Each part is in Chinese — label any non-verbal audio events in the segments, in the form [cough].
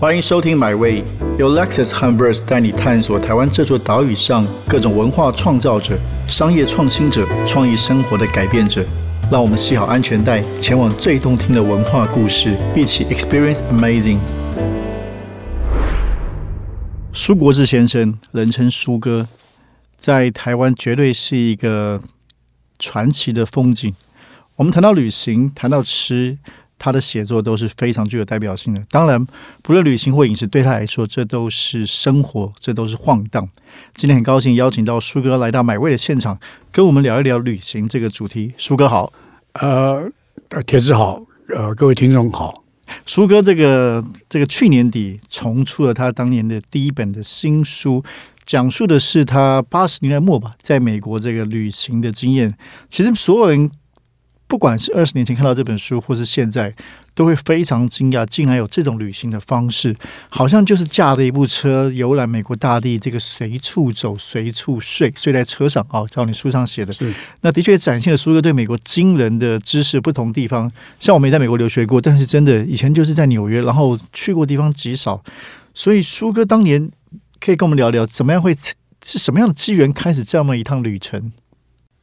欢迎收听《My Way》，由 Lexus 和 Verse 带你探索台湾这座岛屿上各种文化创造者、商业创新者、创意生活的改变者。让我们系好安全带，前往最动听的文化故事，一起 Experience Amazing。苏国志先生，人称苏哥，在台湾绝对是一个传奇的风景。我们谈到旅行，谈到吃。他的写作都是非常具有代表性的。当然，不论旅行或饮食，对他来说，这都是生活，这都是晃荡。今天很高兴邀请到舒哥来到买位的现场，跟我们聊一聊旅行这个主题。舒哥好，呃，铁子好，呃，各位听众好。舒哥这个这个去年底重出了他当年的第一本的新书，讲述的是他八十年代末吧，在美国这个旅行的经验。其实所有人。不管是二十年前看到这本书，或是现在，都会非常惊讶，竟然有这种旅行的方式，好像就是驾着一部车游览美国大地，这个随处走、随处睡，睡在车上啊。照你书上写的，那的确展现了苏哥对美国惊人的知识。不同地方，像我没在美国留学过，但是真的以前就是在纽约，然后去过地方极少。所以苏哥当年可以跟我们聊聊，怎么样会是什么样的机缘开始这么一趟旅程？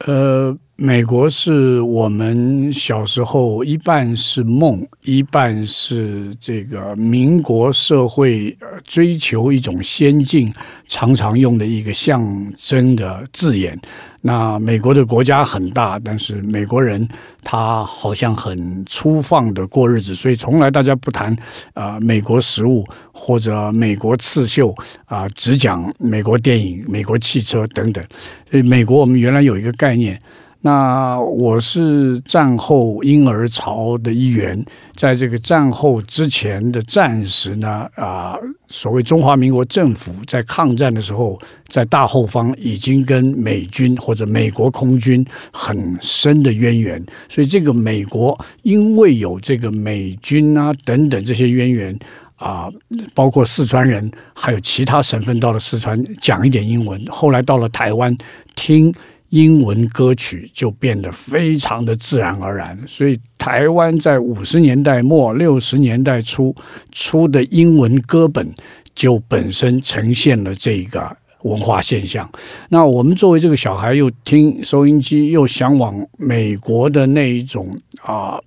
呃。美国是我们小时候一半是梦，一半是这个民国社会追求一种先进，常常用的一个象征的字眼。那美国的国家很大，但是美国人他好像很粗放的过日子，所以从来大家不谈啊美国食物或者美国刺绣啊，只讲美国电影、美国汽车等等。所以美国我们原来有一个概念。那我是战后婴儿潮的一员，在这个战后之前的战时呢，啊，所谓中华民国政府在抗战的时候，在大后方已经跟美军或者美国空军很深的渊源，所以这个美国因为有这个美军啊等等这些渊源啊，包括四川人还有其他省份到了四川讲一点英文，后来到了台湾听。英文歌曲就变得非常的自然而然，所以台湾在五十年代末六十年代初出的英文歌本，就本身呈现了这个文化现象。那我们作为这个小孩，又听收音机，又向往美国的那一种啊。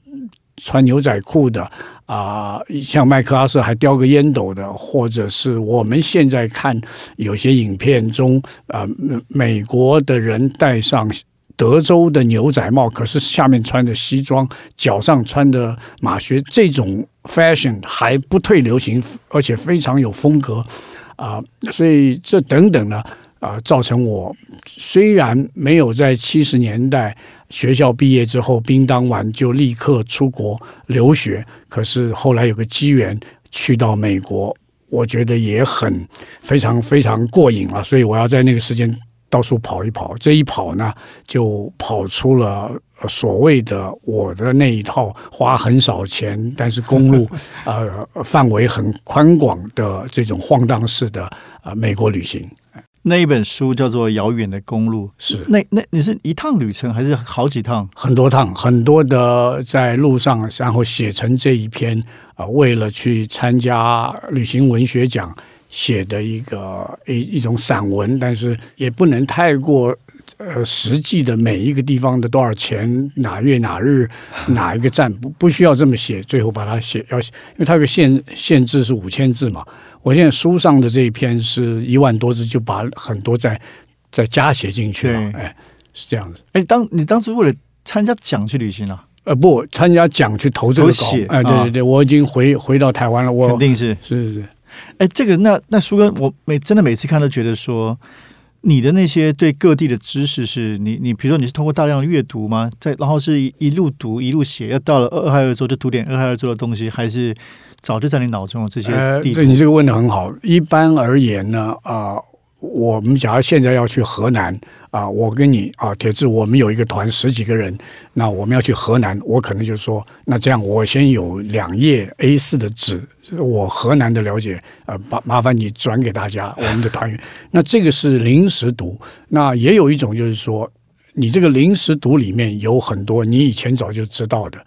穿牛仔裤的啊，像麦克阿瑟还叼个烟斗的，或者是我们现在看有些影片中啊，美国的人戴上德州的牛仔帽，可是下面穿的西装，脚上穿的马靴，这种 fashion 还不退流行，而且非常有风格啊，所以这等等呢啊，造成我虽然没有在七十年代。学校毕业之后，兵当完就立刻出国留学。可是后来有个机缘去到美国，我觉得也很非常非常过瘾了。所以我要在那个时间到处跑一跑。这一跑呢，就跑出了所谓的我的那一套花很少钱，但是公路 [laughs] 呃范围很宽广的这种晃荡式的呃美国旅行。那一本书叫做《遥远的公路》，是那那你是一趟旅程还是好几趟？很多趟，很多的在路上，然后写成这一篇啊，为了去参加旅行文学奖写的一个一一种散文，但是也不能太过呃实际的每一个地方的多少钱，哪月哪日 [laughs] 哪一个站不不需要这么写，最后把它写要，因为它有个限限制是五千字嘛。我现在书上的这一篇是一万多字，就把很多再再加写进去了。哎，是这样子。哎，当你当时为了参加奖去旅行啊？呃，不，参加奖去投这个稿。哎，对对对，我已经回回到台湾了。我肯定是是是。哎，这个那那书哥，我每真的每次看都觉得说，你的那些对各地的知识，是你你比如说你是通过大量的阅读吗？在然后是一一路读一路写，要到了俄亥俄州就读点俄亥俄州的东西，还是？早就在你脑中有这些地对你这个问的很好。一般而言呢，啊，我们假如现在要去河南啊，我跟你啊，铁志，我们有一个团十几个人，那我们要去河南，我可能就说，那这样我先有两页 A 四的纸，我河南的了解，呃，麻麻烦你转给大家，我们的团员。那这个是临时读，那也有一种就是说，你这个临时读里面有很多你以前早就知道的。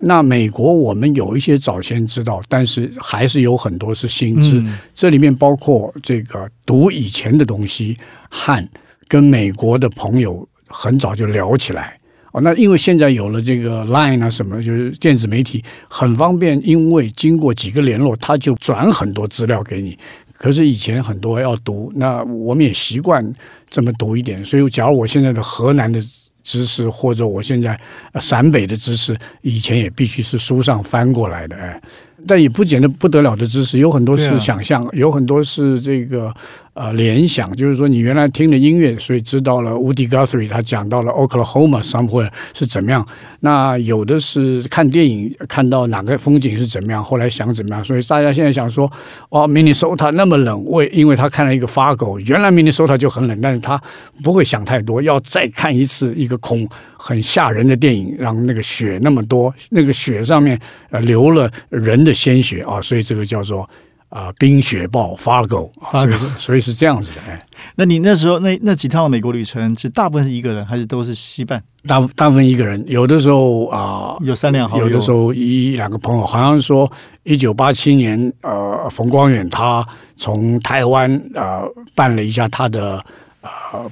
那美国我们有一些早先知道，但是还是有很多是新知。嗯这里面包括这个读以前的东西，和跟美国的朋友很早就聊起来。哦，那因为现在有了这个 Line 啊什么，就是电子媒体很方便，因为经过几个联络，他就转很多资料给你。可是以前很多要读，那我们也习惯这么读一点。所以，假如我现在的河南的知识，或者我现在呃陕北的知识，以前也必须是书上翻过来的，哎，但也不见得不得了的知识，有很多是想象，有很多是这个呃联想，就是说你原来听了音乐，所以知道了 Woody Guthrie 他讲到了 Oklahoma somewhere 是怎么样，那有的是看电影看到哪个风景是怎么样，后来想怎么样，所以大家现在想说，哦，Minnesota 那么冷，为因为他看了一个发狗，原来 Minnesota 就很冷，但是他不会想太多，要再看一次一个恐很吓人的电影，让那个雪那么多，那个雪上面呃流了人的鲜血啊，所以这个叫做。啊，冰雪暴 Fargo，啊所以 Fargo 所以是这样子的，哎，那你那时候那那几趟美国旅程，是大部分是一个人，还是都是西半？大大部分一个人，有的时候啊，有三两好友，有的时候一两个朋友，好像说一九八七年，呃，冯光远他从台湾呃办了一下他的呃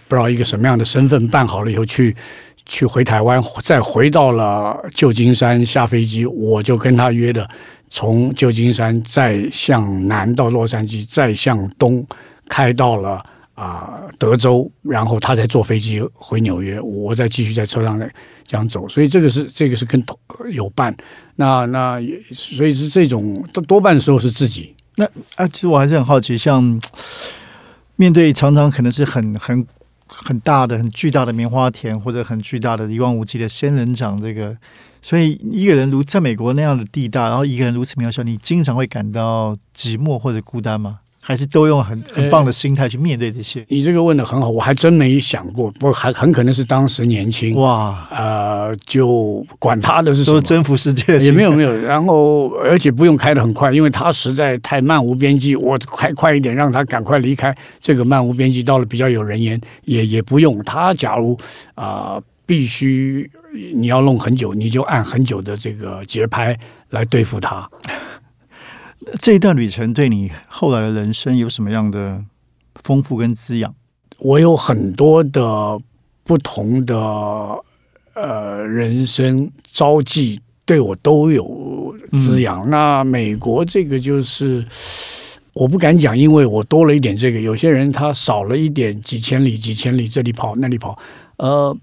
不知道一个什么样的身份，办好了以后去去回台湾，再回到了旧金山下飞机，我就跟他约的，从旧金山再向南到洛杉矶，再向东开到了。啊、德州，然后他再坐飞机回纽约，我再继续在车上这样走，所以这个是这个是跟有伴，那那所以是这种多多半时候是自己，那啊，其实我还是很好奇，像面对常常可能是很很很大的、很巨大的棉花田，或者很巨大的一望无际的仙人掌，这个，所以一个人如在美国那样的地大，然后一个人如此渺小，你经常会感到寂寞或者孤单吗？还是都用很很棒的心态去面对这些？你这个问的很好，我还真没想过，不过还很可能是当时年轻，哇，呃，就管他的是什么。征服世界也没有没有，然后而且不用开得很快，因为他实在太漫无边际，我开快一点，让他赶快离开这个漫无边际，到了比较有人烟，也也不用他。假如啊、必须你要弄很久，你就按很久的这个节拍来对付他。这一段旅程对你后来的人生有什么样的丰富跟滋养？我有很多的不同的呃人生招际，对我都有滋养。那美国这个就是。我不敢讲，因为我多了一点这个。有些人他少了一点，几千里、几千里，这里跑那里跑。呃，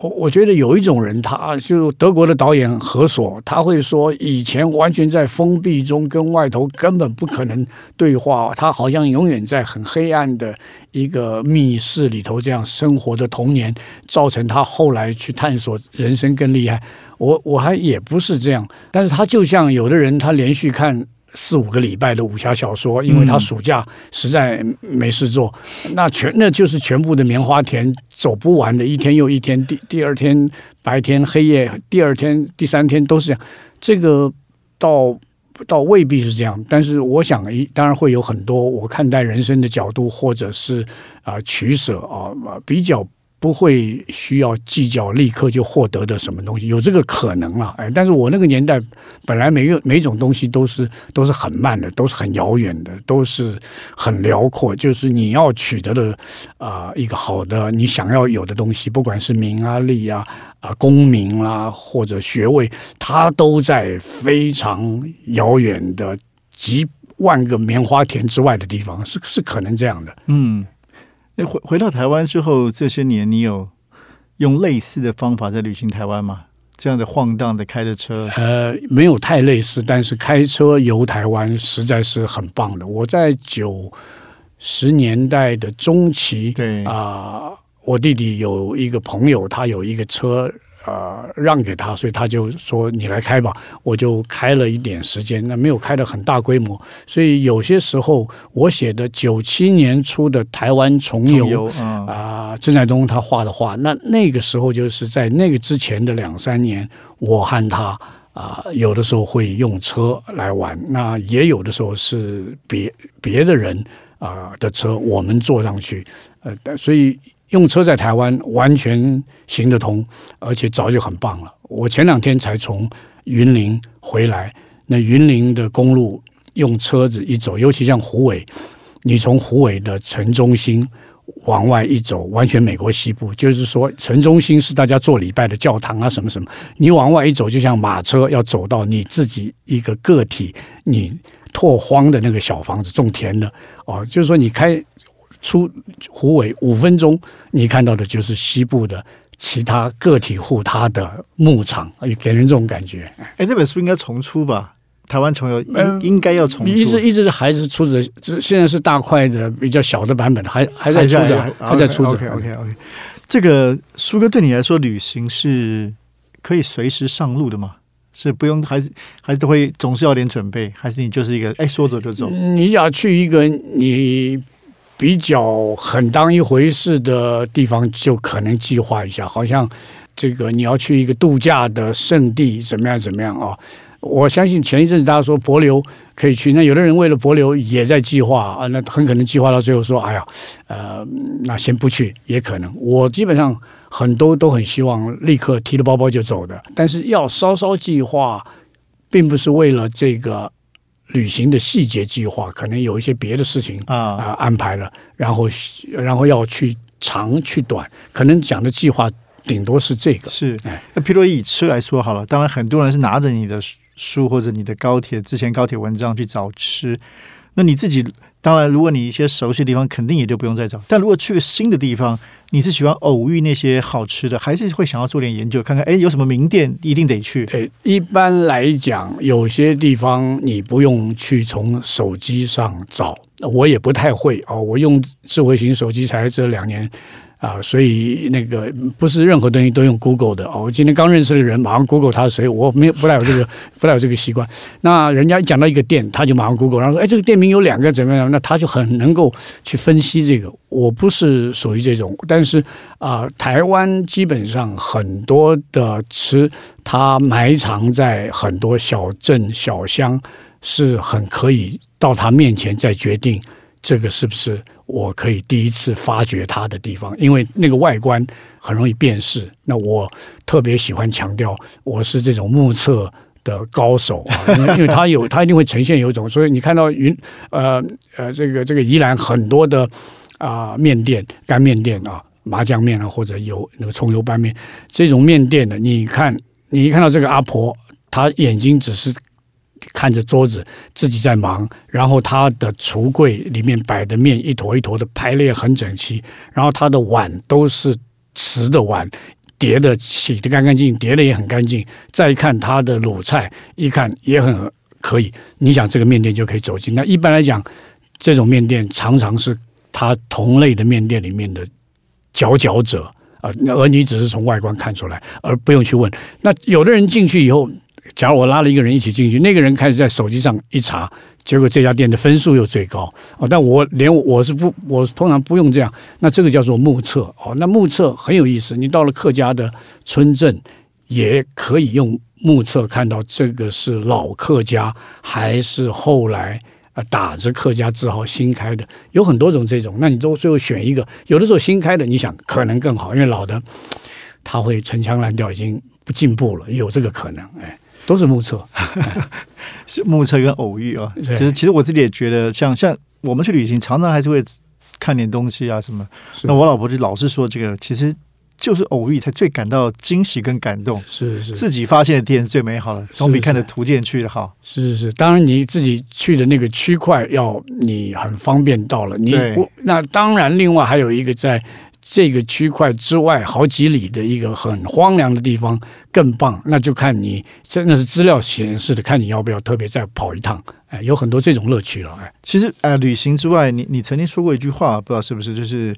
我我觉得有一种人，他就德国的导演何索，他会说，以前完全在封闭中，跟外头根本不可能对话，他好像永远在很黑暗的一个密室里头这样生活的童年，造成他后来去探索人生更厉害。我我还也不是这样，但是他就像有的人，他连续看。四五个礼拜的武侠小说，因为他暑假实在没事做，那全那就是全部的棉花田走不完的，一天又一天，第第二天白天黑夜，第二天第三天都是这样。这个倒倒未必是这样，但是我想一当然会有很多我看待人生的角度，或者是啊、取舍啊、呃比较。不会需要计较立刻就获得的什么东西，有这个可能了，哎，但是我那个年代本来每个每种东西都是都是很慢的，都是很遥远的，都是很辽阔，就是你要取得的啊、一个好的你想要有的东西，不管是名啊利啊啊功名啦、或者学位，它都在非常遥远的几万个棉花田之外的地方，是是可能这样的。嗯，那回回到台湾之后，这些年你有用类似的方法在旅行台湾吗？这样的晃荡的开着车，呃，没有太类似，但是开车游台湾实在是很棒的。我在九十年代的中期，对啊、我弟弟有一个朋友，他有一个车。呃，让给他，所以他就说你来开吧，我就开了一点时间，那没有开的很大规模，所以有些时候我写的九七年初的台湾重游啊，啊，郑在东他画的画，那那个时候就是在那个之前的两三年，我和他啊，有的时候会用车来玩，那也有的时候是别别的人啊的车，我们坐上去，呃，所以用车在台湾完全行得通，而且早就很棒了。我前两天才从云林回来，那云林的公路用车子一走，尤其像虎尾，你从虎尾的城中心往外一走，完全美国西部，就是说城中心是大家做礼拜的教堂啊，什么什么，你往外一走，就像马车要走到你自己一个个体，你拓荒的那个小房子种田的哦，就是说你开。出湖尾五分钟，你看到的就是西部的其他个体户他的牧场，给人这种感觉。哎，这本书应该重出吧？台湾重有应应该要重出。一直一直还是出着，这现在是大块的比较小的版本，还还在出着，还在出着。OK OK OK。这个苏哥对你来说，旅行是可以随时上路的吗？是不用，还是还是都会总是要点准备？还是你就是一个哎说走就走？你要去一个你。比较很当一回事的地方，就可能计划一下。好像这个你要去一个度假的圣地，怎么样怎么样啊？我相信前一阵子大家说博流可以去，那有的人为了博流也在计划啊，那很可能计划到最后说，哎呀，呃，那先不去也可能。我基本上很多都很希望立刻提了包包就走的，但是要稍稍计划，并不是为了这个。旅行的细节计划可能有一些别的事情啊啊安排了，然后然后要去长去短，可能讲的计划顶多是这个。是，那譬如以吃来说好了，当然很多人是拿着你的书或者你的高铁之前高铁文章去找吃，那你自己当然如果你一些熟悉的地方，肯定也就不用再找。但如果去个新的地方，你是喜欢偶遇那些好吃的，还是会想要做点研究，看看哎有什么名店一定得去？对，一般来讲，有些地方你不用去从手机上找，我也不太会哦，我用智慧型手机才这两年。啊，所以那个不是任何东西都用 Google 的哦。我今天刚认识的人，马上 Google 他是谁，我没有不带有这个不带有这个习惯。那人家讲到一个店，他就马上 Google，然后说：“哎，这个店名有两个怎么样？”那他就很能够去分析这个。我不是属于这种，但是啊，台湾基本上很多的吃，它埋藏在很多小镇小乡，是很可以到他面前再决定这个是不是。我可以第一次发掘它的地方，因为那个外观很容易辨识。那我特别喜欢强调，我是这种目测的高手啊，[laughs] 因为因为它有，它一定会呈现有一种。所以你看到云呃呃这个这个宜兰很多的啊面店干面店啊麻酱面啊或者油那个葱油拌面这种面店的，你看你一看到这个阿婆，她眼睛只是。看着桌子，自己在忙，然后他的橱柜里面摆的面一坨一坨的排列很整齐，然后他的碗都是瓷的碗，叠的洗的干干净，叠的也很干净。再看他的卤菜，一看也很可以。你想这个面店就可以走进。那一般来讲，这种面店常常是他同类的面店里面的佼佼者啊，而你只是从外观看出来，而不用去问。那有的人进去以后。假如我拉了一个人一起进去，那个人开始在手机上一查，结果这家店的分数又最高哦。但我连我是不，我通常不用这样。那这个叫做目测哦。那目测很有意思，你到了客家的村镇，也可以用目测看到这个是老客家还是后来打着客家字号新开的，有很多种这种。那你都最后选一个，有的时候新开的，你想可能更好，因为老的他会陈腔滥调，已经不进步了，有这个可能哎。都是目测，[laughs] 是目测跟偶遇啊。其实，其实我自己也觉得，像像我们去旅行，常常还是会看点东西啊什么。那我老婆就老是说，这个其实就是偶遇才最感到惊喜跟感动。是是，自己发现的店是最美好的，总比看着图鉴去的好。是是是，当然你自己去的那个区块要你很方便到了。你那当然，另外还有一个在。这个区块之外好几里的一个很荒凉的地方更棒，那就看你真的是资料显示的，看你要不要特别再跑一趟。哎，有很多这种乐趣了。哎，其实呃，旅行之外，你你曾经说过一句话，不知道是不是，就是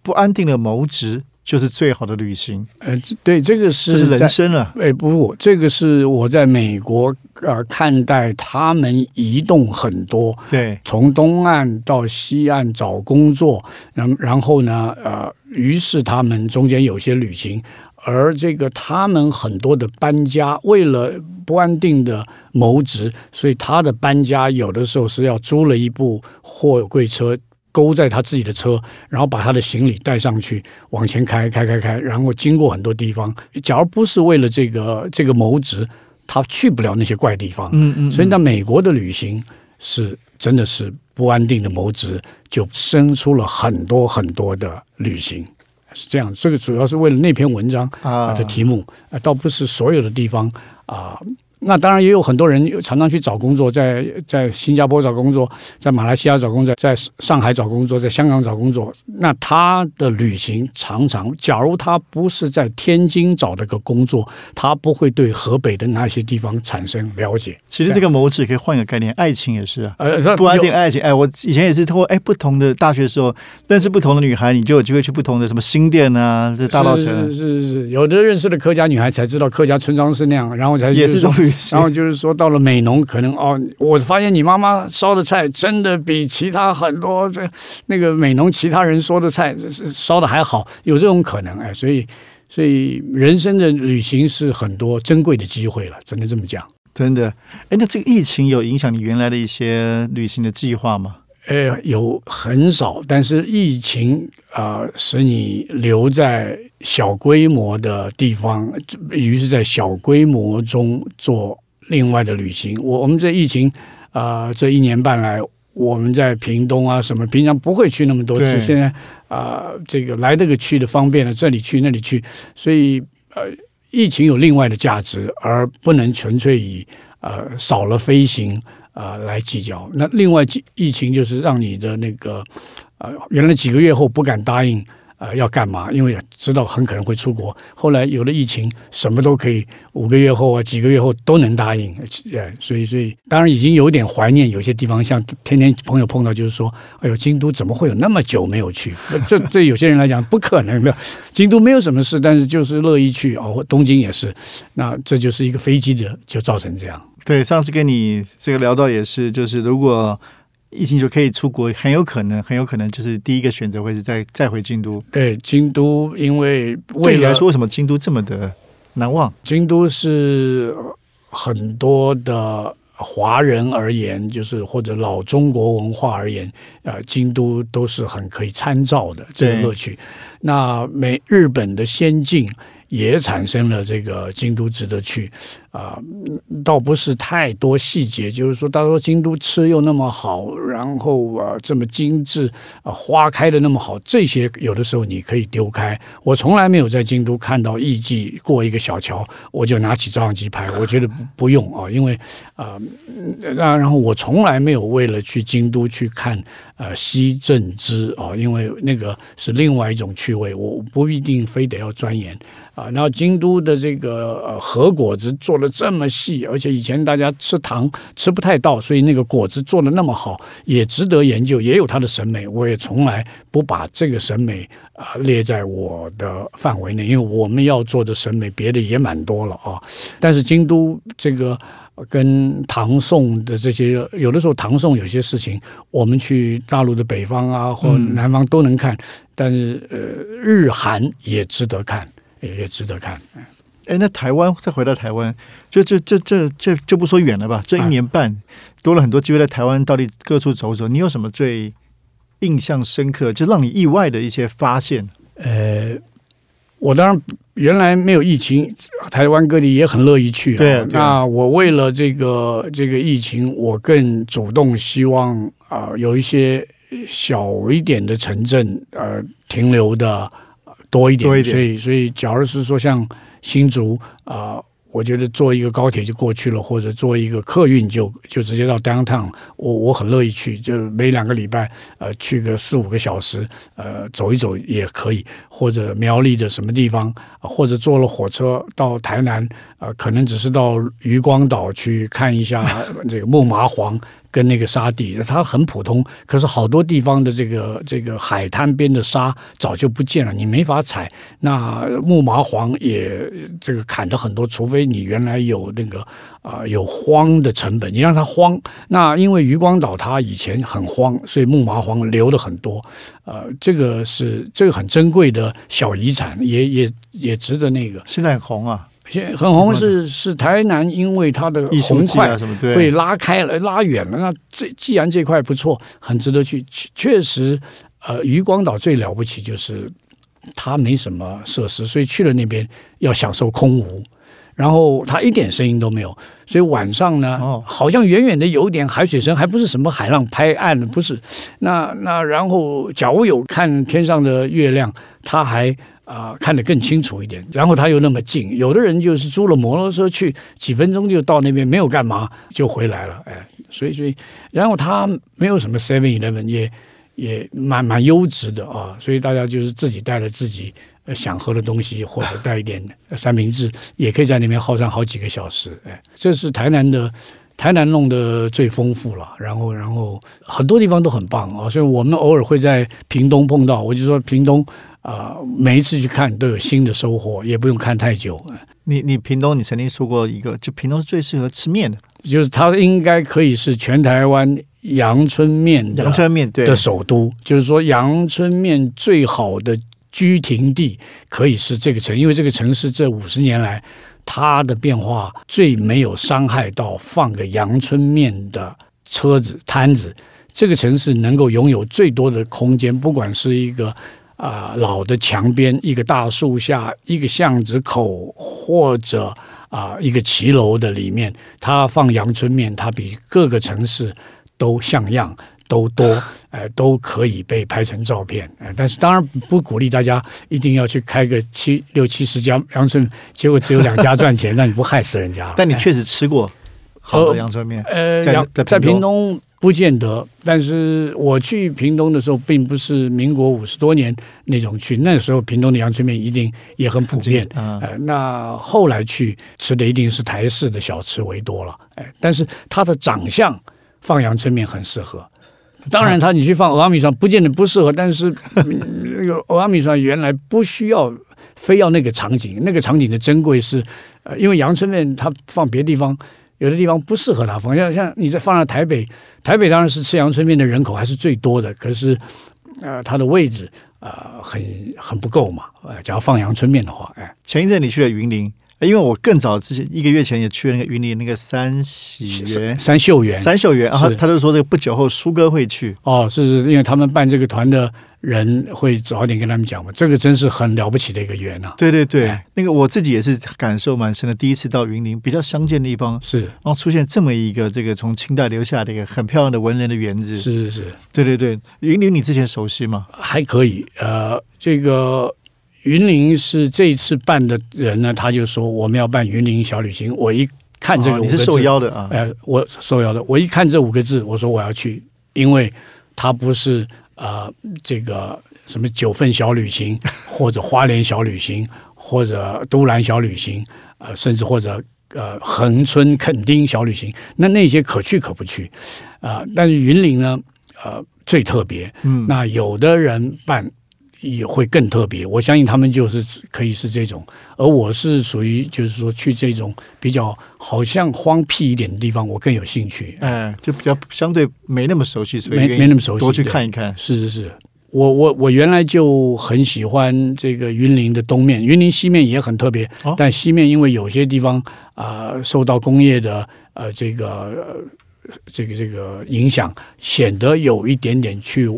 不安定的谋职。就是最好的旅行，呃，对，这个是人生啊。哎，不，这个是我在美国呃看待他们移动很多，对，从东岸到西岸找工作，然然后呢，呃，于是他们中间有些旅行，而这个他们很多的搬家，为了不安定的谋职，所以他的搬家有的时候是要租了一部货柜车。勾在他自己的车，然后把他的行李带上去，往前开，开，开，开，然后经过很多地方。假如不是为了这个这个谋职，他去不了那些怪地方。嗯嗯，所以，那美国的旅行是真的是不安定的谋职，就生出了很多很多的旅行。是这样，这个主要是为了那篇文章啊的题目啊，倒不是所有的地方啊。那当然也有很多人常常去找工作，在在新加坡找工作，在马来西亚找工作，在上海找工作，在香港找工作。那他的旅行常常，假如他不是在天津找的个工作，他不会对河北的那些地方产生了解。其实这个谋职可以换个概念，爱情也是啊。呃，不安定爱情，哎，我以前也是通过哎不同的大学时候认识不同的女孩，你就有机会去不同的什么新店啊，这大稻城。是是是，有的认识的客家女孩才知道客家村庄是那样，然后才也是种旅行。[laughs] 然后就是说到了美农，可能哦，我发现你妈妈烧的菜真的比其他很多这那个美农其他人说的菜烧的还好，有这种可能哎，所以所以人生的旅行是很多珍贵的机会了，只能这么讲。真的，哎，那这个疫情有影响你原来的一些旅行的计划吗？呃，有很少，但是疫情啊，使你留在小规模的地方，于是在小规模中做另外的旅行。我我们这疫情啊，这一年半来，我们在屏东啊什么，平常不会去那么多次，现在啊，这个来这个去的方便了，这里去那里去，所以呃，疫情有另外的价值，而不能纯粹以呃少了飞行。啊，来计较。那另外，疫情就是让你的那个，呃，原来几个月后不敢答应，呃，要干嘛？因为知道很可能会出国。后来有了疫情，什么都可以，五个月后啊，几个月后都能答应。呃，所以，所以当然已经有点怀念有些地方，像天天朋友碰到，就是说，哎呦，京都怎么会有那么久没有去？[laughs] 这这有些人来讲不可能的。京都没有什么事，但是就是乐意去哦。东京也是，那这就是一个飞机的，就造成这样。对，上次跟你这个聊到也是，就是如果疫情就可以出国，很有可能，很有可能就是第一个选择会是再再回京都。对，京都，因为对你来说，为什么京都这么的难忘？京都是很多的华人而言，就是或者老中国文化而言，呃，京都都是很可以参照的这个乐趣。那美日本的先进也产生了这个京都值得去。啊，倒不是太多细节，就是说，他说京都吃又那么好，然后啊这么精致，啊花开的那么好，这些有的时候你可以丢开。我从来没有在京都看到艺妓过一个小桥，我就拿起照相机拍，我觉得不用啊，因为啊，然然后我从来没有为了去京都去看呃西正之啊，因为那个是另外一种趣味，我不一定非得要钻研啊。然后京都的这个呃和果子做。的这么细，而且以前大家吃糖吃不太到，所以那个果子做的那么好，也值得研究，也有它的审美。我也从来不把这个审美啊列在我的范围内，因为我们要做的审美别的也蛮多了啊。但是京都这个跟唐宋的这些，有的时候唐宋有些事情，我们去大陆的北方啊或南方都能看，但是呃日韩也值得看，也也值得看。哎，那台湾再回到台湾，就这这这这就不说远了吧。这一年半多了很多机会在台湾，到底各处走走。你有什么最印象深刻，就让你意外的一些发现？呃，我当然原来没有疫情，台湾各地也很乐意去。对，那我为了这个这个疫情，我更主动希望啊，有一些小一点的城镇呃停留的多一点。多一点。所以，所以假如是说像。新竹啊，我觉得坐一个高铁就过去了，或者坐一个客运就就直接到 downtown，我我很乐意去，就每两个礼拜呃去个四五个小时，呃走一走也可以，或者苗栗的什么地方，或者坐了火车到台南，呃可能只是到渔光岛去看一下这个木麻黄。跟那个沙地，它很普通，可是好多地方的这个这个海滩边的沙早就不见了，你没法采。那木麻黄也这个砍的很多，除非你原来有那个啊有荒的成本，你让它荒。那因为渔光岛它以前很荒，所以木麻黄留了很多。呃，这个是这个很珍贵的小遗产，也也也值得那个。现在很红啊。现很红是是台南，因为它的红块会拉开了、拉远了。那这既然这块不错，很值得去。确确实，呃，渔光岛最了不起就是它没什么设施，所以去了那边要享受空无。然后它一点声音都没有，所以晚上呢，哦好像远远的有一点海水声，还不是什么海浪拍岸的，不是。那那然后，假如有看天上的月亮，它还啊、看得更清楚一点。然后他又那么近，有的人就是租了摩托车去，几分钟就到那边，没有干嘛就回来了。哎，所以所以，然后他没有什么 Seven Eleven，也也蛮蛮优质的啊，所以大家就是自己带了自己想喝的东西，或者带一点三明治，也可以在那边耗上好几个小时。哎，这是台南的。台南弄得最丰富了，然后然后很多地方都很棒啊，所以我们偶尔会在屏东碰到，我就说屏东啊、每一次去看都有新的收获，也不用看太久，哎你你屏东，你曾经说过一个，就屏东是最适合吃面的就是它应该可以是全台湾阳春面的阳春面，对的首都，就是说阳春面最好的居停地可以是这个城，因为这个城市这五十年来它的变化最没有伤害到放个阳春面的车子摊子，这个城市能够拥有最多的空间，不管是一个。啊、老的墙边，一个大树下，一个巷子口，或者啊、一个骑楼的里面，它放阳春面，它比各个城市都像样，都多，[laughs] 呃，都可以被拍成照片。呃，但是当然不鼓励大家一定要去开个七六七十家阳春，结果只有两家赚钱，那你不害死人家 [laughs] 但你确实吃过好的阳春面，呃，在阳在在屏屏东不见得，但是我去屏东的时候，并不是民国五十多年那种去，那时候屏东的阳春面一定也很普遍。啊，呃，那后来去吃的一定是台式的小吃为多了，哎，但是它的长相放阳春面很适合。当然，它你去放俄阿米酸不见得不适合，但是嗯那个俄阿米酸原来不需要非要那个场景，那个场景的珍贵是，呃，因为阳春面它放别的地方，有的地方不适合它放，像像你在放在台北，台北当然是吃阳春面的人口还是最多的，可是呃它的位置呃很很不够嘛，呃，假如放阳春面的话，哎。前一阵你去了云林，呃因为我更早之前一个月前也去了那个云林那个三喜园、三秀园三秀园，然后他就说这个不久后苏哥会去，哦，是是因为他们办这个团的人会早点跟他们讲嘛，这个真是很了不起的一个园啊。对对对哎，那个我自己也是感受蛮深的，第一次到云林比较乡间的地方，是然后出现这么一个这个从清代留下的一个很漂亮的文人的园子，是是是，对对对，云林你之前熟悉吗？还可以。呃，这个云林是这一次办的人呢，他就说我们要办云林小旅行。我一看这个哦你是受邀的啊，呃，我受邀的，我一看这五个字，我说我要去，因为他不是呃这个什么九份小旅行，[laughs] 或者花莲小旅行，或者都兰小旅行，呃，甚至或者呃恒春垦丁小旅行，那那些可去可不去，啊、但是云林呢，呃，最特别，嗯，那有的人办也会更特别，我相信他们就是可以是这种，而我是属于就是说去这种比较好像荒僻一点的地方，我更有兴趣。嗯，就比较相对没那么熟悉，所以没没那么熟悉多去看一看。是是是，我我我原来就很喜欢这个云林的东面，云林西面也很特别，哦但西面因为有些地方啊、受到工业的呃这个、呃、这个这个影响，显得有一点点去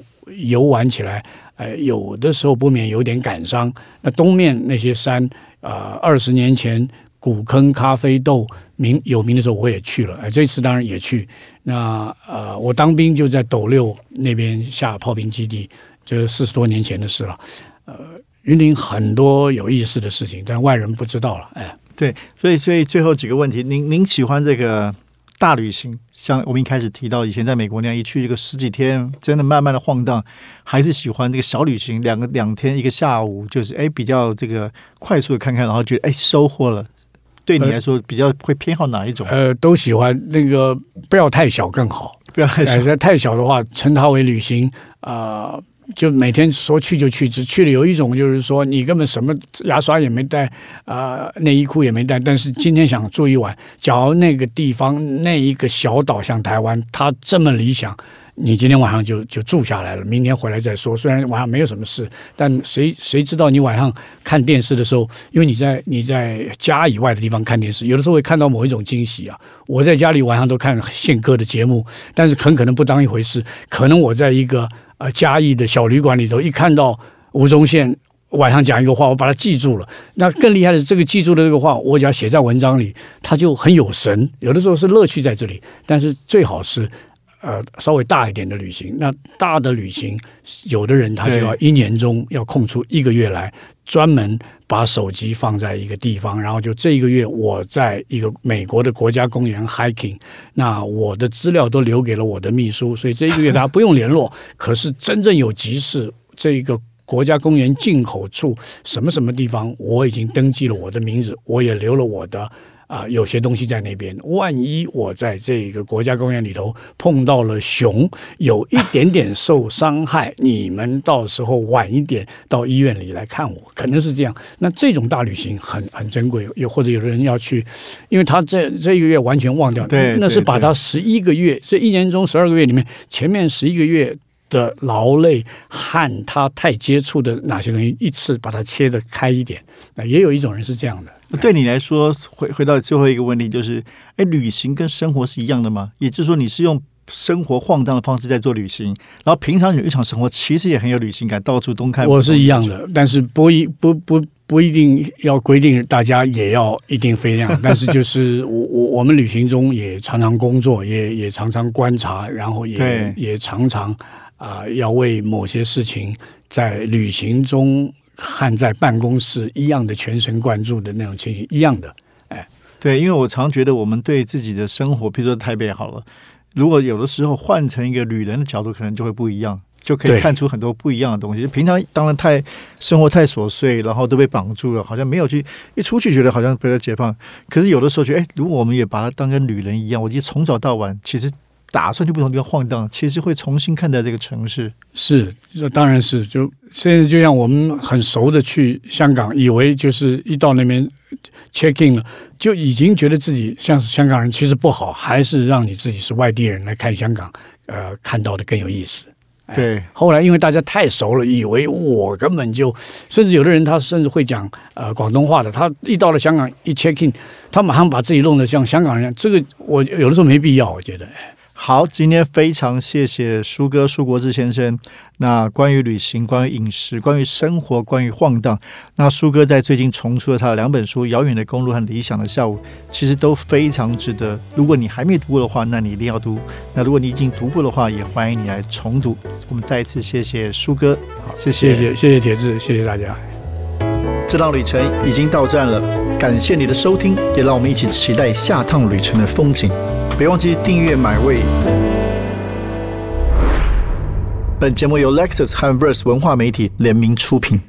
游玩起来，呃，有的时候不免有点感伤。那东面那些山，呃，二十年前古坑咖啡豆名有名的时候，我也去了，哎、这次当然也去。那呃，我当兵就在斗六那边下炮兵基地，这四十多年前的事了。呃，云林很多有意思的事情，但外人不知道了。哎，对，所以所以最后几个问题，您您喜欢这个大旅行？像我们一开始提到，以前在美国那样一去一个十几天，真的慢慢的晃荡，还是喜欢这个小旅行，两个两天一个下午，就是哎比较这个快速的看看，然后觉得哎收获了。对你来说，比较会偏好哪一种？呃，都喜欢那个不要太小更好。不要太哎，太小的话，称它为旅行啊、呃就每天说去就去，只去了有一种就是说你根本什么牙刷也没带，啊、内衣裤也没带，但是今天想住一晚，假如那个地方那一个小岛像台湾，它这么理想，你今天晚上就就住下来了，明天回来再说。虽然晚上没有什么事，但谁谁知道你晚上看电视的时候，因为你在你在家以外的地方看电视，有的时候会看到某一种惊喜啊。我在家里晚上都看宪哥的节目，但是很可能不当一回事。可能我在一个呃嘉义的小旅馆里头，一看到吴宗宪晚上讲一个话，我把它记住了。那更厉害的是，这个记住的这个话，我只要写在文章里，他就很有神。有的时候是乐趣在这里，但是最好是。呃，稍微大一点的旅行，那大的旅行，有的人他就要一年中要空出一个月来，专门把手机放在一个地方，然后就这一个月我在一个美国的国家公园 hiking，那我的资料都留给了我的秘书，所以这一个月大家不用联络。可是真正有急事，这一个国家公园进口处什么什么地方，我已经登记了我的名字，我也留了我的。啊，有些东西在那边，万一我在这个国家公园里头碰到了熊，有一点点受伤害，[laughs] 你们到时候晚一点到医院里来看我，可能是这样。那这种大旅行很很珍贵，又或者有的人要去，因为他这这一个月完全忘掉，对，那是把他十一个月这一年中十二个月里面前面十一个月的劳累和他太接触的哪些东西，一次把它切得开一点。那也有一种人是这样的。对你来说，回回到最后一个问题，就是，哎，旅行跟生活是一样的吗？也就是说，你是用生活晃荡的方式在做旅行，然后平常有日常生活其实也很有旅行感，到处东看。我是一样的，但是不一不不不一定要规定大家也要一定飞那样，[laughs] 但是就是我我我们旅行中也常常工作，也也常常观察，然后也也常常啊要为某些事情在旅行中。和在办公室一样的全神贯注的那种情形一样的，哎，对，因为我常觉得我们对自己的生活，比如说台北好了，如果有的时候换成一个旅人的角度，可能就会不一样，就可以看出很多不一样的东西。平常当然太生活太琐碎，然后都被绑住了，好像没有去一出去觉得好像被他解放。可是有的时候觉得，哎，如果我们也把它当跟旅人一样，我觉得从早到晚其实。打算去不同地方晃荡，其实会重新看待这个城市。是，这当然是。就现在，就像我们很熟的去香港，以为就是一到那边 check in 了，就已经觉得自己像是香港人，其实不好，还是让你自己是外地人来看香港，呃，看到的更有意思。对。后来因为大家太熟了，以为我根本就，甚至有的人他甚至会讲呃广东话的，他一到了香港一 check in，他马上把自己弄得像香港人。这个我有的时候没必要，我觉得。好，今天非常谢谢舒哥舒国志先生。那关于旅行、关于饮食、关于生活、关于晃荡，那舒哥在最近重出了他的两本书《遥远的公路》和《理想的下午》，其实都非常值得。如果你还没读过的话，那你一定要读。那如果你已经读过的话，也欢迎你来重读。我们再一次谢谢舒哥，好，谢谢谢谢谢铁志，谢谢大家。这趟旅程已经到站了，感谢你的收听，也让我们一起期待下趟旅程的风景。别忘记订阅买位。本节目由 Lexus 和 Verse 文化媒体联名出品。